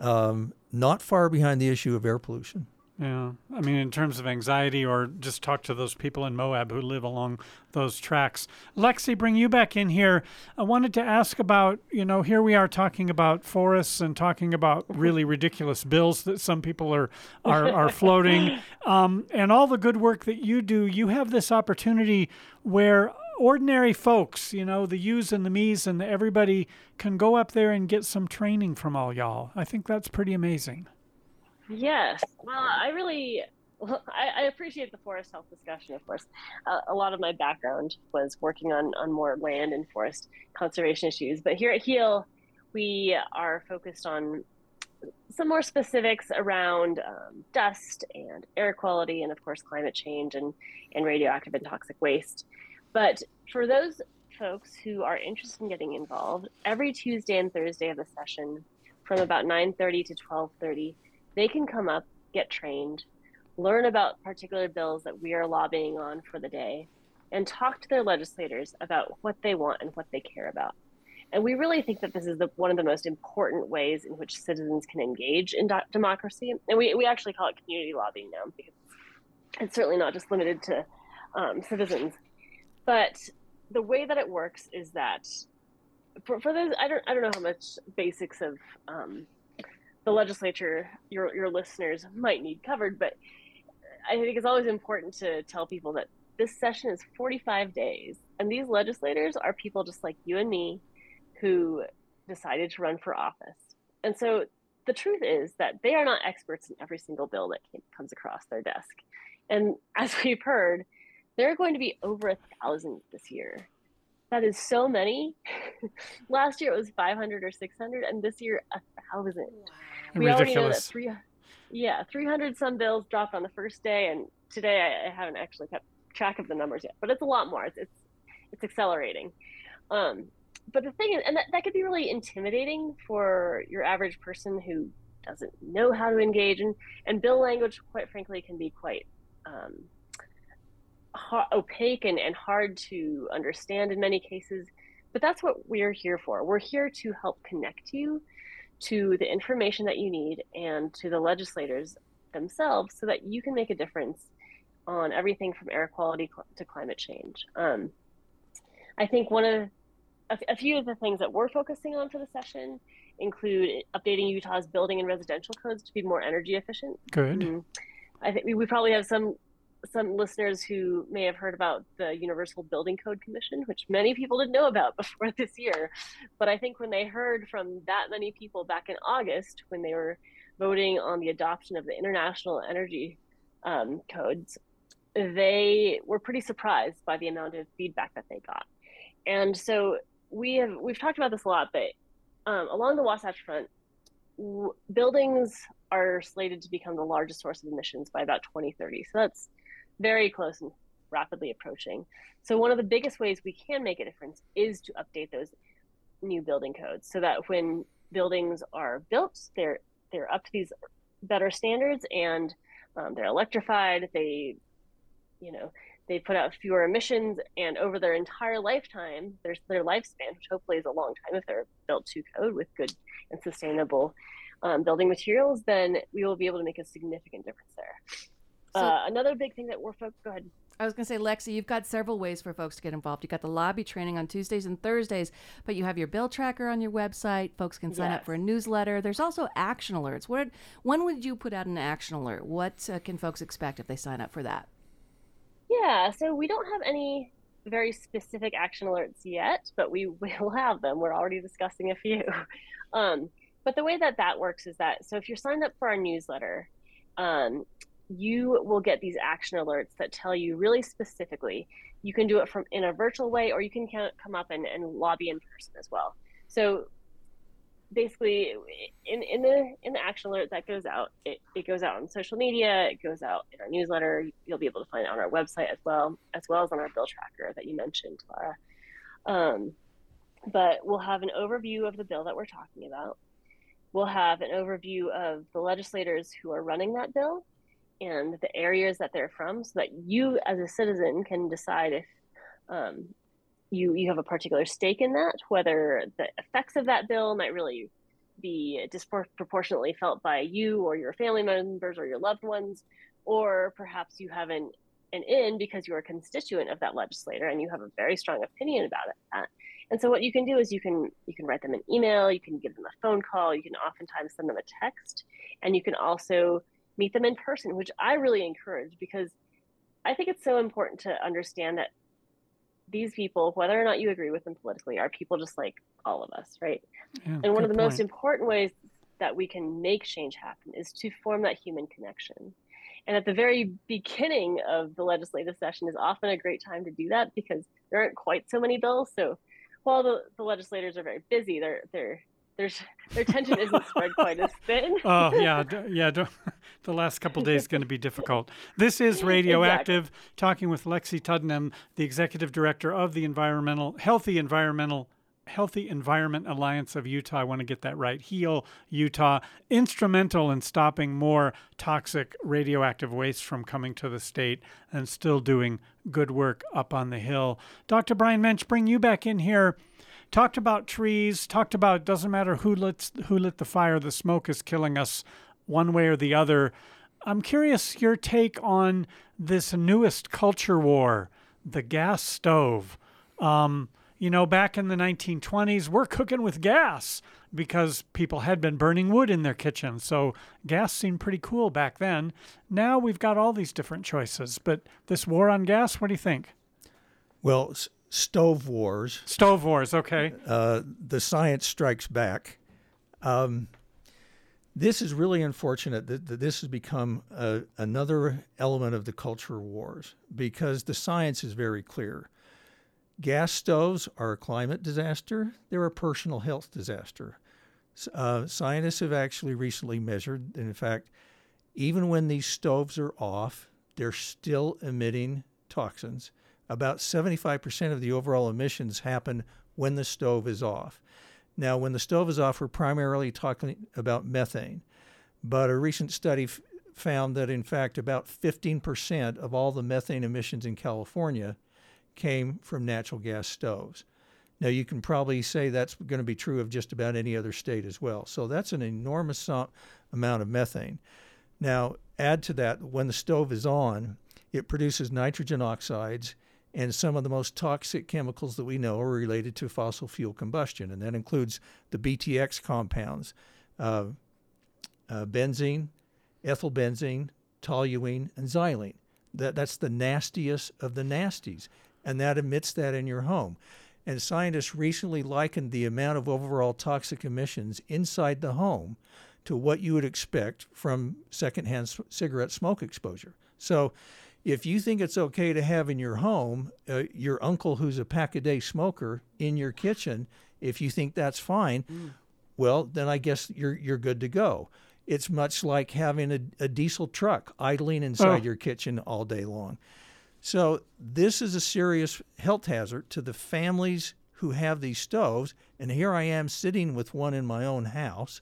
S12: um, not far behind the issue of air pollution.
S3: Yeah, I mean, in terms of anxiety, or just talk to those people in Moab who live along those tracks. Lexi, bring you back in here. I wanted to ask about, you know, here we are talking about forests and talking about really ridiculous bills that some people are are, are floating, um, and all the good work that you do. You have this opportunity where ordinary folks, you know, the yous and the me's and the everybody can go up there and get some training from all y'all. I think that's pretty amazing.
S11: Yes. Well, I really, I, I appreciate the forest health discussion, of course. Uh, a lot of my background was working on, on more land and forest conservation issues. But here at HEAL, we are focused on some more specifics around um, dust and air quality, and of course, climate change and, and radioactive and toxic waste. But for those folks who are interested in getting involved, every Tuesday and Thursday of the session, from about 9:30 to 12:30, they can come up, get trained, learn about particular bills that we are lobbying on for the day, and talk to their legislators about what they want and what they care about. And we really think that this is the, one of the most important ways in which citizens can engage in do- democracy. And we, we actually call it community lobbying now because it's certainly not just limited to um, citizens. But the way that it works is that for, for those, I don't, I don't know how much basics of um, the legislature your, your listeners might need covered, but I think it's always important to tell people that this session is 45 days, and these legislators are people just like you and me who decided to run for office. And so the truth is that they are not experts in every single bill that comes across their desk. And as we've heard, there are going to be over a thousand this year. That is so many. Last year it was 500 or 600, and this year a thousand. We already know that three, yeah, 300 some bills dropped on the first day, and today I, I haven't actually kept track of the numbers yet, but it's a lot more. It's it's, it's accelerating. Um, but the thing is, and that, that could be really intimidating for your average person who doesn't know how to engage, and and bill language, quite frankly, can be quite um, ha- opaque and, and hard to understand in many cases. But that's what we're here for. We're here to help connect you to the information that you need and to the legislators themselves so that you can make a difference on everything from air quality cl- to climate change. Um, I think one of a, a few of the things that we're focusing on for the session include updating Utah's building and residential codes to be more energy efficient.
S3: Good.
S11: Mm. I think we, we probably have some some listeners who may have heard about the Universal Building Code Commission, which many people didn't know about before this year. But I think when they heard from that many people back in August, when they were voting on the adoption of the International Energy um, Codes, they were pretty surprised by the amount of feedback that they got. And so we have we've talked about this a lot, but um, along the Wasatch Front, w- buildings are slated to become the largest source of emissions by about 2030. So that's very close and rapidly approaching. So one of the biggest ways we can make a difference is to update those new building codes so that when buildings are built, they're they're up to these better standards and um, they're electrified. They, you know, they put out fewer emissions, and over their entire lifetime, their their lifespan, which hopefully is a long time if they're built to code with good and sustainable um, building materials, then we will be able to make a significant difference there.
S2: So-
S11: uh, another big thing that we're focused. Go ahead.
S2: I was going to say, Lexi, you've got several ways for folks to get involved. You've got the lobby training on Tuesdays and Thursdays, but you have your bill tracker on your website. Folks can sign up for a newsletter. There's also action alerts. What, when would you put out an action alert? What uh, can folks expect if they sign up for that?
S11: Yeah, so we don't have any very specific action alerts yet, but we will have them. We're already discussing a few. Um, but the way that that works is that so if you're signed up for our newsletter, um, you will get these action alerts that tell you really specifically. You can do it from in a virtual way, or you can come up and, and lobby in person as well. So basically in, in the in the action alert that goes out it, it goes out on social media it goes out in our newsletter you'll be able to find it on our website as well as well as on our bill tracker that you mentioned Clara. Um, but we'll have an overview of the bill that we're talking about we'll have an overview of the legislators who are running that bill and the areas that they're from so that you as a citizen can decide if um, you you have a particular stake in that, whether the effects of that bill might really be disproportionately felt by you or your family members or your loved ones, or perhaps you have an, an in because you're a constituent of that legislator and you have a very strong opinion about it. That. And so what you can do is you can you can write them an email, you can give them a phone call, you can oftentimes send them a text, and you can also meet them in person, which I really encourage because I think it's so important to understand that these people, whether or not you agree with them politically, are people just like all of us, right?
S3: Yeah,
S11: and one of the most important ways that we can make change happen is to form that human connection. And at the very beginning of the legislative session is often a great time to do that because there aren't quite so many bills. So while the, the legislators are very busy, they're they're there's their tension isn't spread quite as thin.
S3: oh yeah, d- yeah. d- The last couple days going to be difficult. This is Radioactive, talking with Lexi Tuddenham, the executive director of the Environmental Healthy Environmental Healthy Environment Alliance of Utah. I want to get that right. Heal Utah, instrumental in stopping more toxic radioactive waste from coming to the state, and still doing good work up on the hill. Dr. Brian Moench, bring you back in here talked about trees talked about doesn't matter who lit who lit the fire the smoke is killing us one way or the other. I'm curious your take on this newest culture war the gas stove. Um, you know back in the 1920s we're cooking with gas because people had been burning wood in their kitchen. So gas seemed pretty cool back then. Now we've got all these different choices but this war on gas what do you think?
S12: Well, stove wars.
S3: Stove wars, okay.
S12: Uh, the science strikes back. Um, this is really unfortunate that, that this has become a, another element of the culture wars because the science is very clear. Gas stoves are a climate disaster, they're a personal health disaster. Uh, scientists have actually recently measured, and in fact, even when these stoves are off, they're still emitting toxins. About 75% of the overall emissions happen when the stove is off. Now, when the stove is off, we're primarily talking about methane. But a recent study f- found that, in fact, about 15% of all the methane emissions in California came from natural gas stoves. Now, you can probably say that's going to be true of just about any other state as well. So that's an enormous amount of methane. Now, add to that, when the stove is on, it produces nitrogen oxides, and some of the most toxic chemicals that we know are related to fossil fuel combustion, and that includes the BTX compounds uh, uh, benzene, ethylbenzene, toluene, and xylene. That that's the nastiest of the nasties, and that emits that in your home. And scientists recently likened the amount of overall toxic emissions inside the home to what you would expect from secondhand cigarette smoke exposure. So, if you think it's okay to have in your home uh, your uncle who's a pack a day smoker in your kitchen, if you think that's fine, well, then I guess you're you're good to go. It's much like having a, a diesel truck idling inside
S3: Oh.
S12: your kitchen all day long. So this is a serious health hazard to the families who have these stoves. And here I am sitting with one in my own house.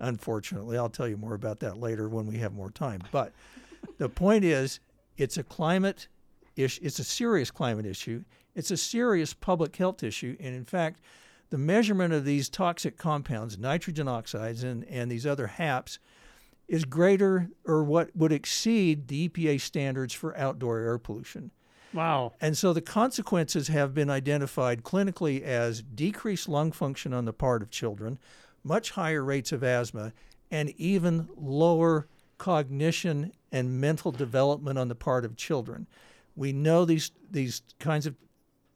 S12: Unfortunately, I'll tell you more about that later when we have more time. But the point is, it's a climate issue. It's a serious climate issue. It's a serious public health issue. And in fact, the measurement of these toxic compounds, nitrogen oxides and, and these other HAPs, is greater or what would exceed the EPA standards for outdoor air pollution.
S3: Wow.
S12: And so the consequences have been identified clinically as decreased lung function on the part of children, much higher rates of asthma, and even lower cognition and mental development on the part of children. We know these these kinds of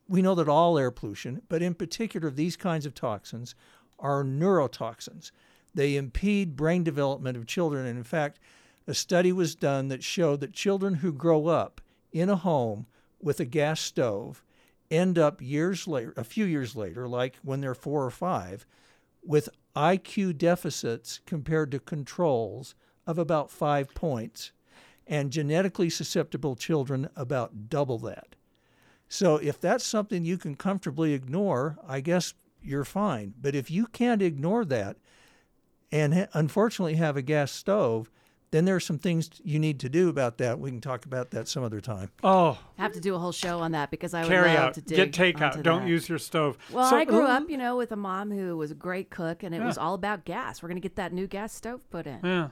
S12: we know that all air pollution, but in particular these kinds of toxins are neurotoxins. They impede brain development of children and in fact a study was done that showed that children who grow up in a home with a gas stove end up years later, a few years later, like when they're four or five, with IQ deficits compared to controls of about five points, and genetically susceptible children about double that. So if that's something you can comfortably ignore, I guess you're fine. But if you can't ignore that and unfortunately have a gas stove, then there are some things you need to do about that. We can talk about that some other time.
S3: Oh,
S2: have to do a whole show on that because I would
S3: carry
S2: love
S3: out,
S2: to
S3: get
S2: dig
S3: takeout.
S2: onto
S3: Don't
S2: that.
S3: use your stove.
S2: Well,
S3: So-
S2: I grew up, you know, with a mom who was a great cook, and it was all about gas. We're going to get that new gas stove put in.
S3: Yeah.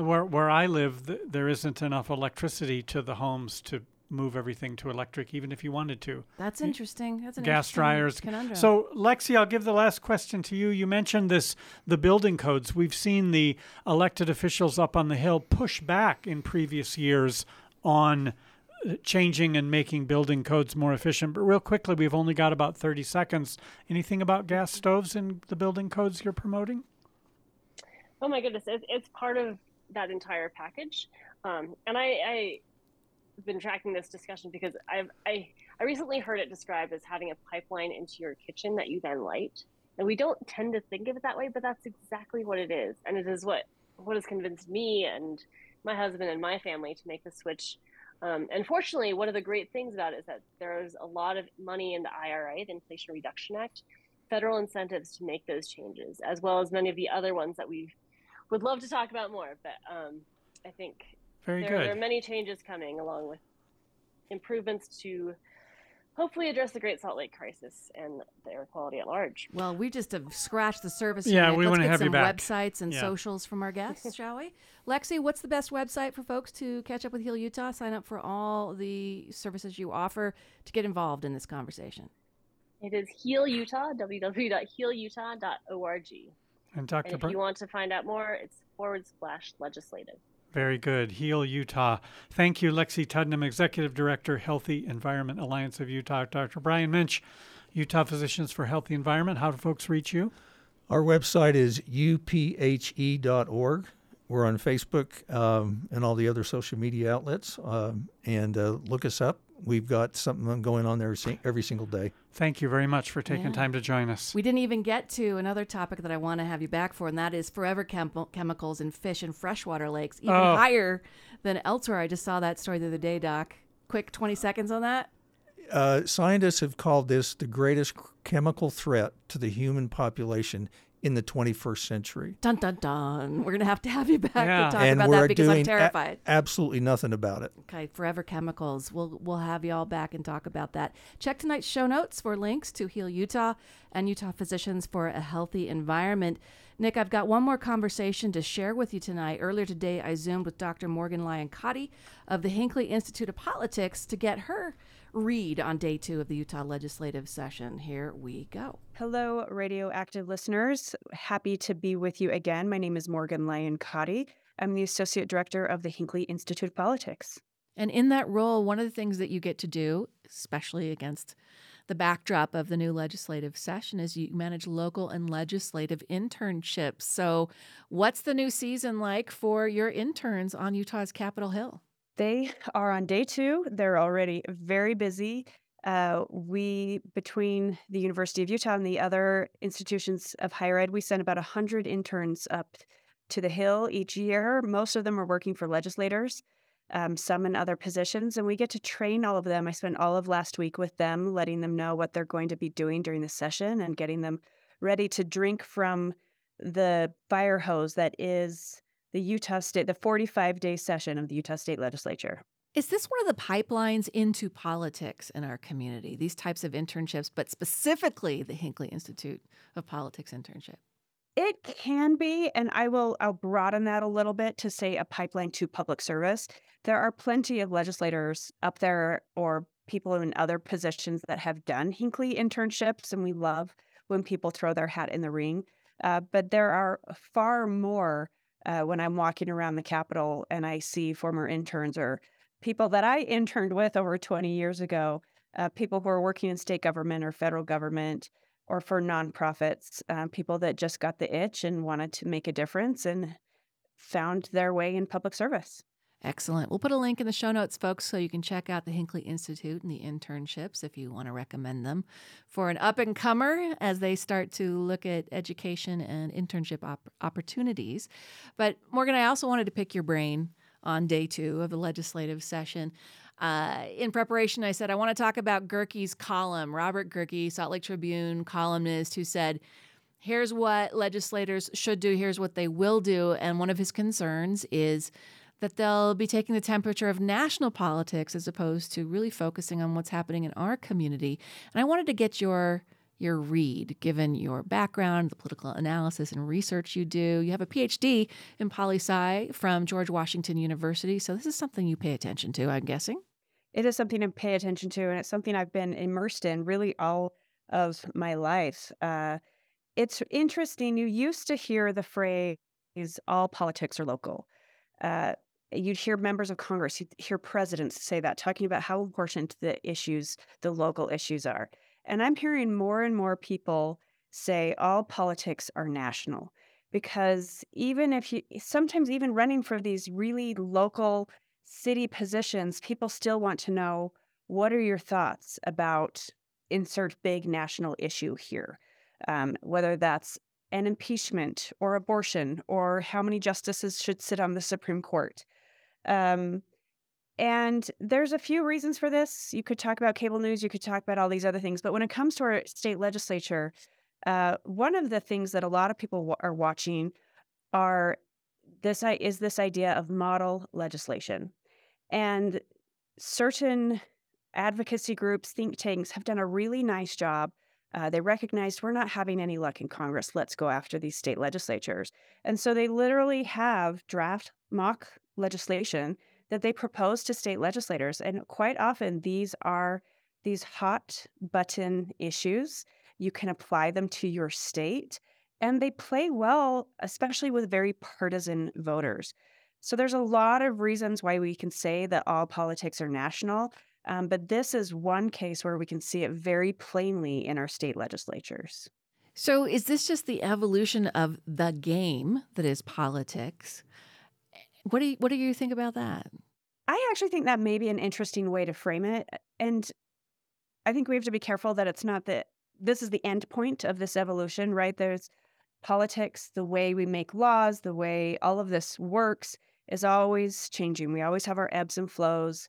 S3: Where where I live, th- there isn't enough electricity to the homes to move everything to electric, even if you wanted to.
S2: That's interesting. That's an
S3: gas
S2: interesting
S3: dryers.
S2: conundrum.
S3: So, Lexi, I'll give the last question to you. You mentioned this the building codes. We've seen the elected officials up on the hill push back in previous years on uh, changing and making building codes more efficient. But real quickly, we've only got about 30 seconds. Anything about gas stoves in the building codes you're promoting?
S11: Oh my goodness, it, it's part of that entire package. Um, and I, have been tracking this discussion because I've I, I recently heard it described as having a pipeline into your kitchen that you then light. And we don't tend to think of it that way, but that's exactly what it is. And it is what what has convinced me and my husband and my family to make the switch. Um, and fortunately, one of the great things about it is that there's a lot of money in the IRA, the Inflation Reduction Act, federal incentives to make those changes, as well as many of the other ones that we would love to talk about more. But um, I think
S3: Very
S11: there,
S3: good.
S11: there are many changes coming along with improvements to hopefully address the Great Salt Lake crisis and the air quality at large.
S2: Well, we just have scratched the surface.
S3: Yeah, we
S2: Let's
S3: wanna
S2: get
S3: have you
S2: some
S3: back.
S2: websites and
S3: Yeah.
S2: socials from our guests, shall we? Lexi, what's the best website for folks to catch up with Heal Utah? Sign up for all the services you offer to get involved in this conversation.
S11: It is Heal Utah, www.healutah.org.
S3: And Dr.
S11: And if
S3: Bur-
S11: you want to find out more, it's forward slash legislative.
S3: Very good. Heal Utah. Thank you, Lexi Tuddenham, Executive Director, Healthy Environment Alliance of Utah. Dr. Brian Moench, Utah Physicians for Healthy Environment. How do folks reach you?
S12: Our website is uphe.org. We're on Facebook um, and all the other social media outlets. Um, and uh, look us up. We've got something going on there every single day.
S3: Thank you very much for taking
S2: Yeah.
S3: time to join us.
S2: We didn't even get to another topic that I want to have you back for, and that is forever chem- chemicals in fish and freshwater lakes, even
S12: Oh.
S2: higher than elsewhere. I just saw that story the other day, Doc. Quick 20 seconds on that.
S12: Uh, scientists have called this the greatest chemical threat to the human population in the 21st century.
S2: Dun dun dun. We're going to have to have you back
S3: Yeah.
S2: to talk
S12: and
S2: about that because I'm
S12: doing a-
S2: terrified.
S12: absolutely nothing about it.
S2: Okay, Forever Chemicals. We'll we'll have you all back and talk about that. Check tonight's show notes for links to Heal Utah and Utah Physicians for a Healthy Environment. Nick, I've got one more conversation to share with you tonight. Earlier today, I zoomed with Dr. Morgan Lyon Cotti of the Hinckley Institute of Politics to get her read on day two of the Utah legislative session. Here we go.
S13: Hello, radioactive listeners. Happy to be with you again. My name is Morgan Lyon Cotti. I'm the Associate Director of the Hinckley Institute of Politics.
S2: And in that role, one of the things that you get to do, especially against the backdrop of the new legislative session is you manage local and legislative internships. So, what's the new season like for your interns on Utah's Capitol Hill?
S13: They are on day two. They're already very busy. Uh, we, between the University of Utah and the other institutions of higher ed, we send about 100 interns up to the Hill each year. Most of them are working for legislators um, some in other positions, and we get to train all of them. I spent all of last week with them, letting them know what they're going to be doing during the session and getting them ready to drink from the fire hose that is the Utah State, the 45 day session of the Utah State Legislature.
S2: Is this one of the pipelines into politics in our community, these types of internships, but specifically the Hinckley Institute of Politics internship?
S13: It can be, and I will I'll broaden that a little bit to say a pipeline to public service. There are plenty of legislators up there or people in other positions that have done Hinckley internships, and we love when people throw their hat in the ring. Uh, but there are far more uh, when I'm walking around the Capitol and I see former interns or people that I interned with over 20 years ago, uh, people who are working in state government or federal government, or for nonprofits, uh, people that just got the itch and wanted to make a difference and found their way in public service.
S2: Excellent. We'll put a link in the show notes, folks, so you can check out the Hinckley Institute and the internships if you want to recommend them for an up and comer as they start to look at education and internship op- opportunities. But Morgan, I also wanted to pick your brain on day two of the legislative session. Uh, in preparation, I said, I want to talk about Gehrke's column. Robert Gehrke, Salt Lake Tribune columnist, who said, Here's what legislators should do, here's what they will do. And one of his concerns is that they'll be taking the temperature of national politics as opposed to really focusing on what's happening in our community. And I wanted to get your your read, given your background, the political analysis and research you do. You have a PhD in poli sci from George Washington University, so this is something you pay attention to, I'm guessing
S13: it is something to pay attention to, and it's something I've been immersed in really all of my life. Uh, it's interesting. You used to hear the phrase "all politics are local." Uh, you'd hear members of Congress, you'd hear presidents say that, talking about how important the issues, the local issues are. And I'm hearing more and more people say all politics are national because even if you sometimes even running for these really local city positions, people still want to know what are your thoughts about insert big national issue here, um, whether that's an impeachment or abortion or how many justices should sit on the Supreme Court. Um, and there's a few reasons for this. You could talk about cable news, you could talk about all these other things. But when it comes to our state legislature, uh, one of the things that a lot of people w- are watching are this is this idea of model legislation. And certain advocacy groups, think tanks have done a really nice job. Uh, they recognized we're not having any luck in Congress. Let's go after these state legislatures. And so they literally have draft mock legislation that they propose to state legislators. And quite often, these are these hot button issues. You can apply them to your state, and they play well, especially with very partisan voters. So there's a lot of reasons why we can say that all politics are national, um, but this is one case where we can see it very plainly in our state legislatures.
S2: So is this just the evolution of the game that is politics? What do you, what do you think about that?
S13: I actually think that may be an interesting way to frame it, and I think we have to be careful that it's not that this is the end point of this evolution, right? There's politics, the way we make laws, the way all of this works is always changing. We always have our ebbs and flows.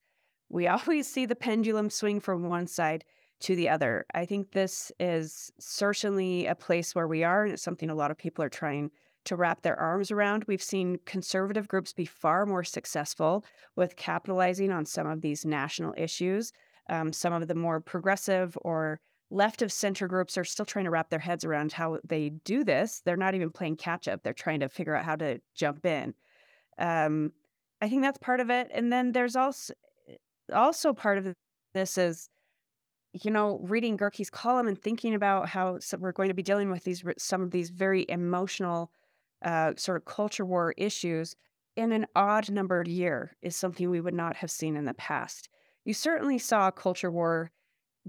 S13: We always see the pendulum swing from one side to the other. I think this is certainly a place where we are, and it's something a lot of people are trying to wrap their arms around. We've seen conservative groups be far more successful with capitalizing on some of these national issues. Um, some of the more progressive or left of center groups are still trying to wrap their heads around how they do this. They're not even playing catch up, they're trying to figure out how to jump in. Um, I think that's part of it. And then there's also also part of this is you know reading Gehrke's column and thinking about how we're going to be dealing with these some of these very emotional uh, sort of culture war issues. in an odd numbered year is something we would not have seen in the past. You certainly saw culture war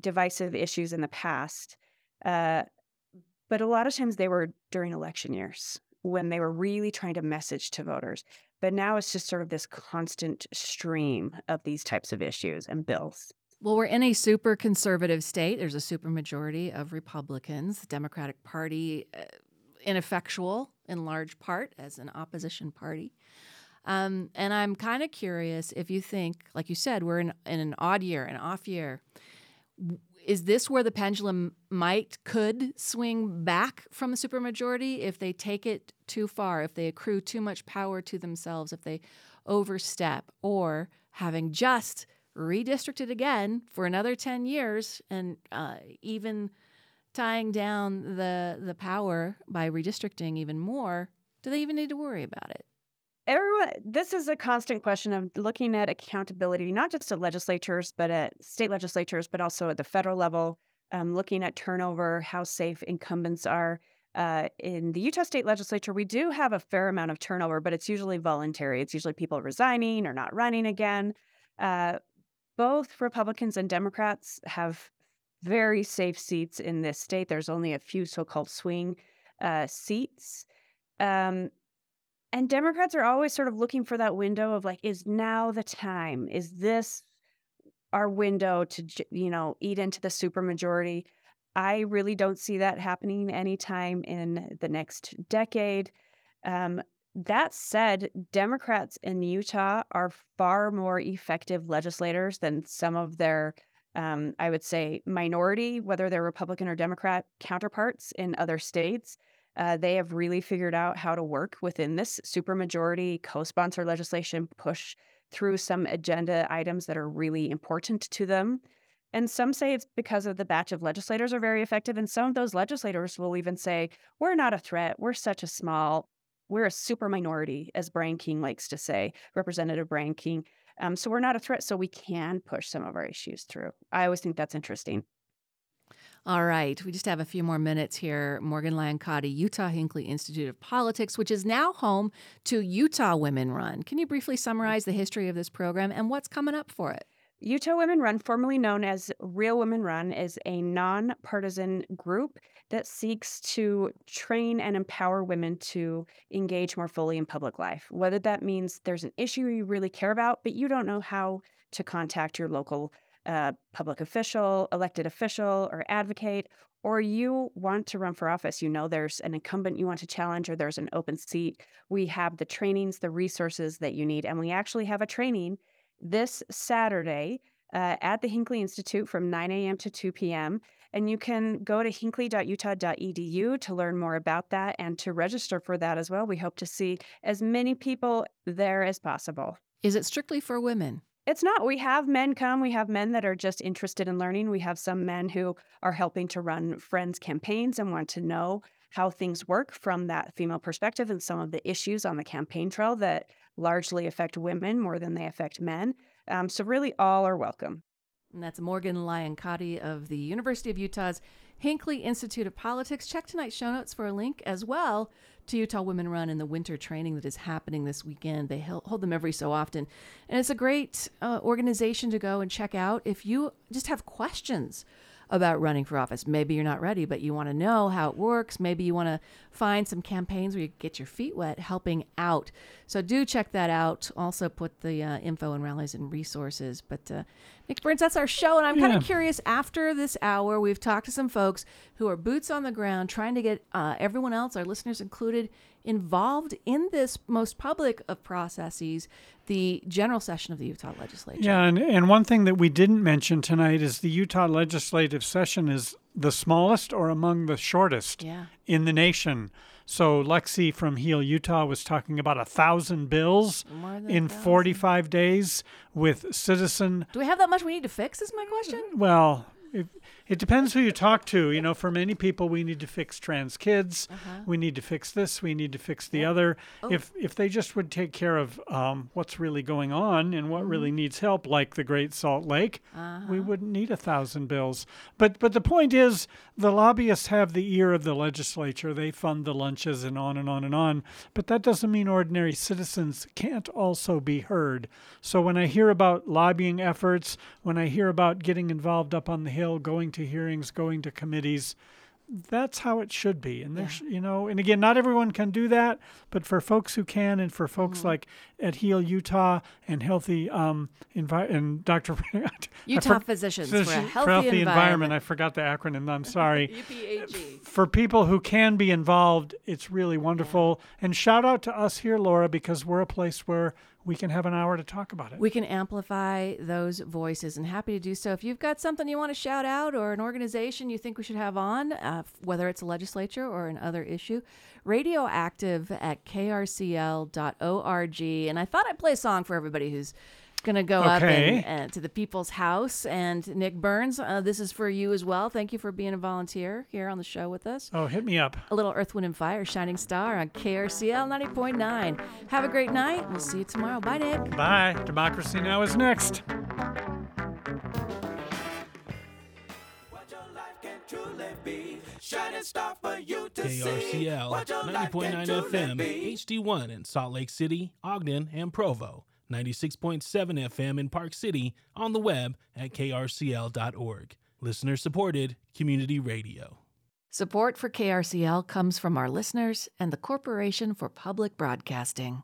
S13: divisive issues in the past, uh, but a lot of times they were during election years when they were really trying to message to voters. But now it's just sort of this constant stream of these types of issues and bills.
S2: Well, we're in a super conservative state. There's a super majority of Republicans. The Democratic Party, uh, ineffectual in large part as an opposition party. Um, and I'm kind of curious if you think, like you said, we're in, in an odd year, an off year. Is this where the pendulum might, could swing back from the supermajority if they take it too far, if they accrue too much power to themselves, if they overstep, or having just redistricted again for another 10 years and uh, even tying down the, the power by redistricting even more, do they even need to worry about it?
S13: everyone this is a constant question of looking at accountability not just at legislatures but at state legislatures but also at the federal level um, looking at turnover how safe incumbents are. Uh, in the utah state legislature we do have a fair amount of turnover but it's usually voluntary. It's usually people resigning or not running again. Uh, both republicans and democrats have very safe seats in this state there's only a few so-called swing uh, seats um, and Democrats are always sort of looking for that window of like, is now the time? Is this our window to, you know, eat into the supermajority? I really don't see that happening anytime in the next decade. Um, that said, Democrats in Utah are far more effective legislators than some of their, um, I would say, minority, whether they're Republican or Democrat counterparts in other states. Uh, they have really figured out how to work within this supermajority co-sponsor legislation, push through some agenda items that are really important to them. And some say it's because of the batch of legislators are very effective. And some of those legislators will even say, we're not a threat. We're such a small, we're a super minority, as Brian King likes to say, Representative Brian King. Um, so we're not a threat. So we can push some of our issues through. I always think that's interesting.
S2: All right, we just have a few more minutes here. Morgan Lyon-Cotti, Utah Hinckley Institute of Politics, which is now home to Utah Women Run. Can you briefly summarize the history of this program and what's coming up for it?
S13: Utah Women Run, formerly known as Real Women Run, is a nonpartisan group that seeks to train and empower women to engage more fully in public life. Whether that means there's an issue you really care about, but you don't know how to contact your local a public official, elected official, or advocate, or you want to run for office, you know there's an incumbent you want to challenge or there's an open seat, we have the trainings, the resources that you need. And we actually have a training this Saturday uh, at the Hinckley Institute from 9 a.m. to 2 p.m. And you can go to hinckley.utah.edu to learn more about that and to register for that as well. We hope to see as many people there as possible.
S2: Is it strictly for women?
S13: It's not. We have men come. We have men that are just interested in learning. We have some men who are helping to run friends campaigns and want to know how things work from that female perspective and some of the issues on the campaign trail that largely affect women more than they affect men. Um, so, really, all are welcome.
S2: And that's Morgan Lyon-Cotti of the University of Utah's Hinckley Institute of Politics. Check tonight's show notes for a link as well to Utah Women Run and the winter training that is happening this weekend. They hold them every so often. And it's a great uh, organization to go and check out if you just have questions about running for office. Maybe you're not ready, but you want to know how it works. Maybe you want to find some campaigns where you get your feet wet helping out. So do check that out. Also put the uh, info and rallies and resources. But uh, Nick Burns, that's our show. And I'm yeah. kind of curious after this hour, we've talked to some folks who are boots on the ground trying to get uh, everyone else, our listeners included, involved in this most public of processes, the general session of the Utah legislature.
S3: Yeah, and, and one thing that we didn't mention tonight is the Utah legislative session is the smallest or among the shortest
S2: yeah.
S3: in the nation. So Lexi from Heal Utah was talking about a thousand bills in 45 days with citizen.
S2: Do we have that much we need to fix? Is my question.
S3: Well, if, It depends who you talk to. You know, for many people, we need to fix trans kids.
S2: Uh-huh.
S3: We need to fix this. We need to fix the other.
S2: Oh.
S3: If if they just would take care of um, what's really going on and what really needs help, like the Great Salt Lake, we
S2: Mm-hmm. Uh-huh.
S3: wouldn't need a thousand bills. But but the point is, the lobbyists have the ear of the legislature. They fund the lunches and on and on and on. But that doesn't mean ordinary citizens can't also be heard. So when I hear about lobbying efforts, when I hear about getting involved up on the Hill, going to hearings, going to committees, that's how it should be. And there's, you know, and again, not everyone can do that, but for folks who can, and for folks
S2: Mm-hmm.
S3: like at Heal Utah and Healthy um, Envi- and Dr.
S2: Utah
S3: for-
S2: Physicians for a
S3: Physician-
S2: Healthy
S3: Environment. I forgot the acronym. I'm sorry.
S2: UPAG.
S3: for people who can be involved, it's really wonderful. And shout out to us here, Laura, because we're a place where we can have an hour to talk about it.
S2: We can amplify those voices and happy to do so. If you've got something you want to shout out or an organization you think we should have on, uh, whether it's a legislature or another issue, radioactive at krcl.org. And I thought I'd play a song for everybody who's going to go up
S3: Okay.
S2: and, uh, to the People's House. And Nick Burns, uh, this is for you as well. Thank you for being a volunteer here on the show with us.
S3: Oh, hit me up.
S2: A little Earth, Wind, and Fire, Shining Star on KRCL 90.9. Have a great night. We'll see you tomorrow. Bye, Nick.
S3: Bye. Democracy Now! is next.
S14: Shining star for you to see.
S15: KRCL 90.9 FM, HD1 in Salt Lake City, Ogden, and Provo. 96.7 FM in Park City, on the web at krcl.org. Listener supported community radio.
S2: Support for KRCL comes from our listeners and the Corporation for Public Broadcasting.